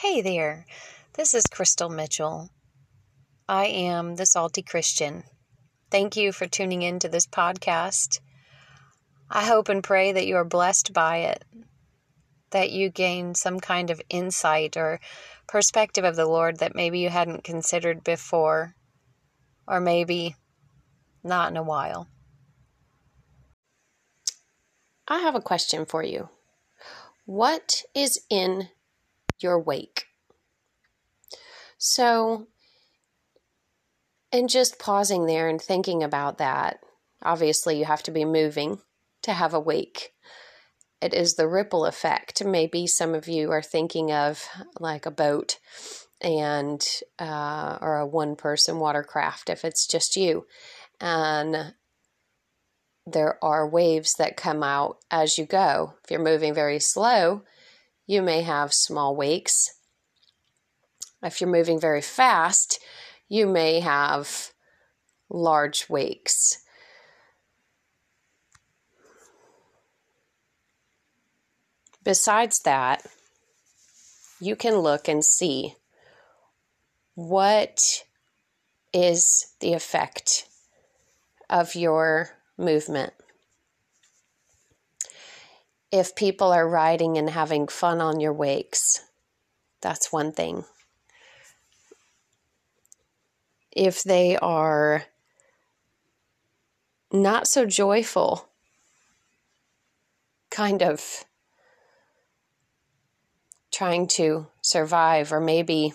Hey there, this is Crystal Mitchell. I am the Salty Christian. Thank you for tuning in to this podcast. I hope and pray that you are blessed by it, that you gain some kind of insight or perspective of the Lord that maybe you hadn't considered before, or maybe not in a while. I have a question for you. What is in your wake? So, and just pausing there and thinking about that, obviously you have to be moving to have a wake. It is the ripple effect. Maybe some of you are thinking of like a boat and uh, or a one person watercraft if it's just you and there are waves that come out as you go if you're moving very slow you may have small wakes if you're moving very fast you may have large wakes Besides that, you can look and see what is the effect of your movement. If people are riding and having fun on your wakes, that's one thing. If they are not so joyful, kind of trying to survive, or maybe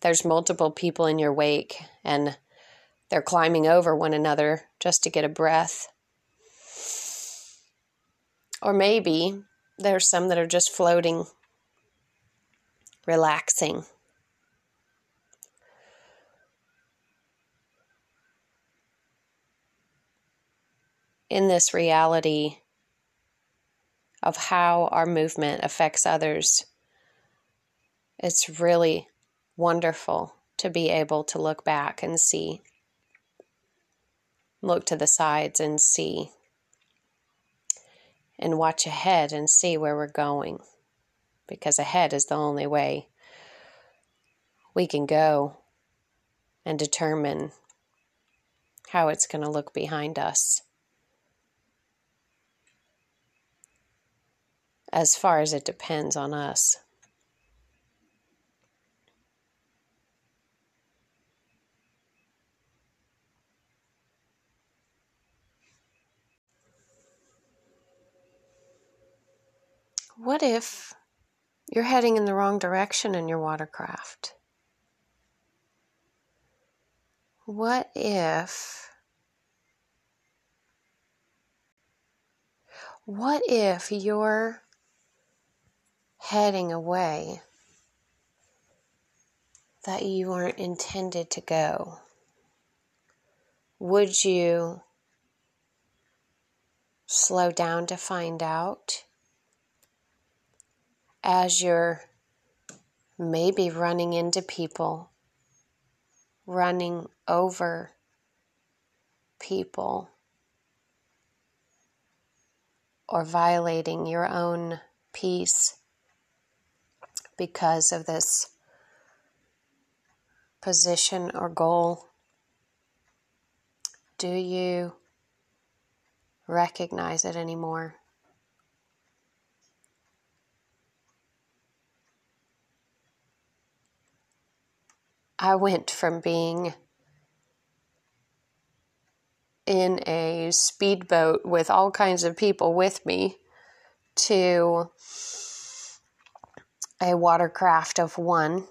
there's multiple people in your wake and they're climbing over one another just to get a breath. Or maybe there's some that are just floating, relaxing. In this reality of how our movement affects others it's really wonderful to be able to look back and see, look to the sides and see, and watch ahead and see where we're going. Because ahead is the only way we can go and determine how it's going to look behind us. As far as it depends on us. What if you're heading in the wrong direction in your watercraft? What if what if you're heading away that you weren't intended to go? Would you slow down to find out? As you're maybe running into people, running over people, or violating your own peace because of this position or goal? Do you recognize it anymore? I went from being in a speedboat with all kinds of people with me to a watercraft of one.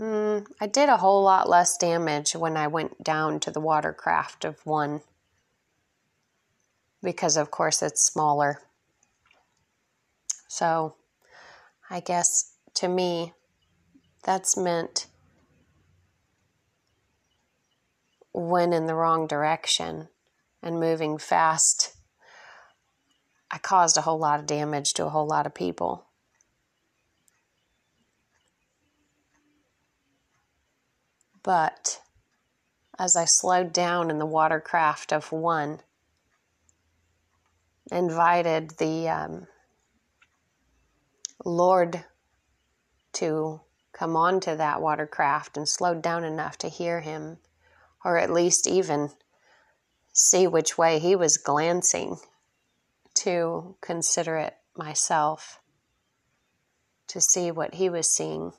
Mm, I did a whole lot less damage when I went down to the watercraft of one because, of course, it's smaller. So, I guess to me, that's meant when in the wrong direction and moving fast. I caused a whole lot of damage to a whole lot of people. But as I slowed down in the watercraft of one, invited the um, Lord to come onto that watercraft and slowed down enough to hear him, or at least even see which way he was glancing to consider it myself, to see what he was seeing.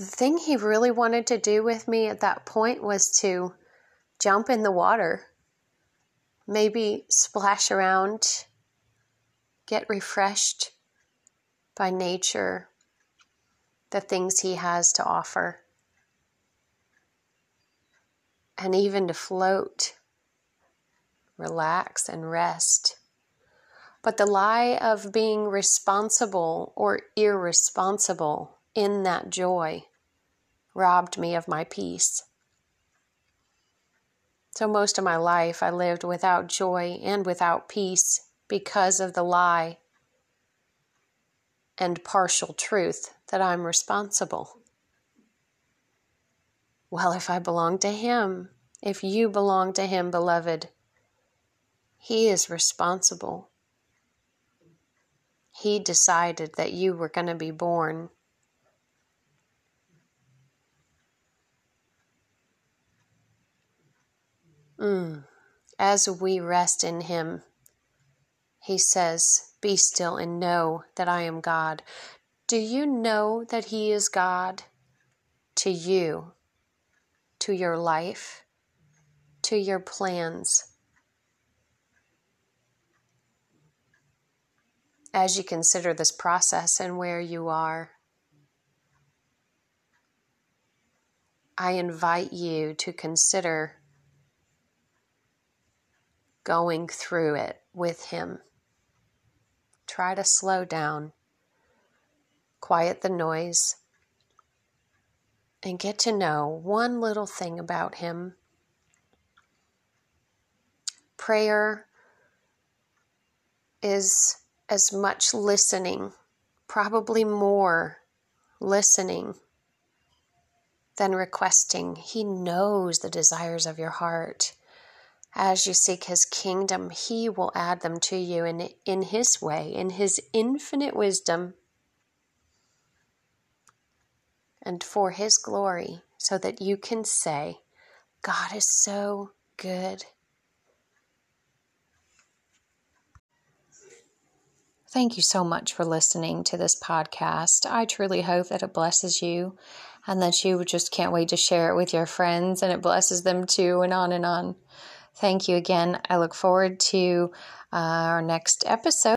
the thing he really wanted to do with me at that point was to jump in the water, maybe splash around, get refreshed by nature, the things he has to offer, and even to float, relax, and rest. But the lie of being responsible or irresponsible in that joy robbed me of my peace. So, most of my life, I lived without joy and without peace because of the lie and partial truth that I'm responsible. Well, if I belong to Him, if you belong to Him, beloved, He is responsible. He decided that you were going to be born. Mm. As we rest in Him, He says, Be still and know that I am God. Do you know that He is God to you, to your life, to your plans? As you consider this process and where you are, I invite you to consider going through it with Him. Try to slow down, quiet the noise, and get to know one little thing about Him. Prayer is as much listening, probably more listening than requesting. He knows the desires of your heart as you seek his kingdom, he will add them to you in, in his way, in his infinite wisdom, and for his glory, so that you can say, God is so good. Thank you so much for listening to this podcast. I truly hope that it blesses you and that you just can't wait to share it with your friends and it blesses them too, and on and on. Thank you again. I look forward to uh, our next episode.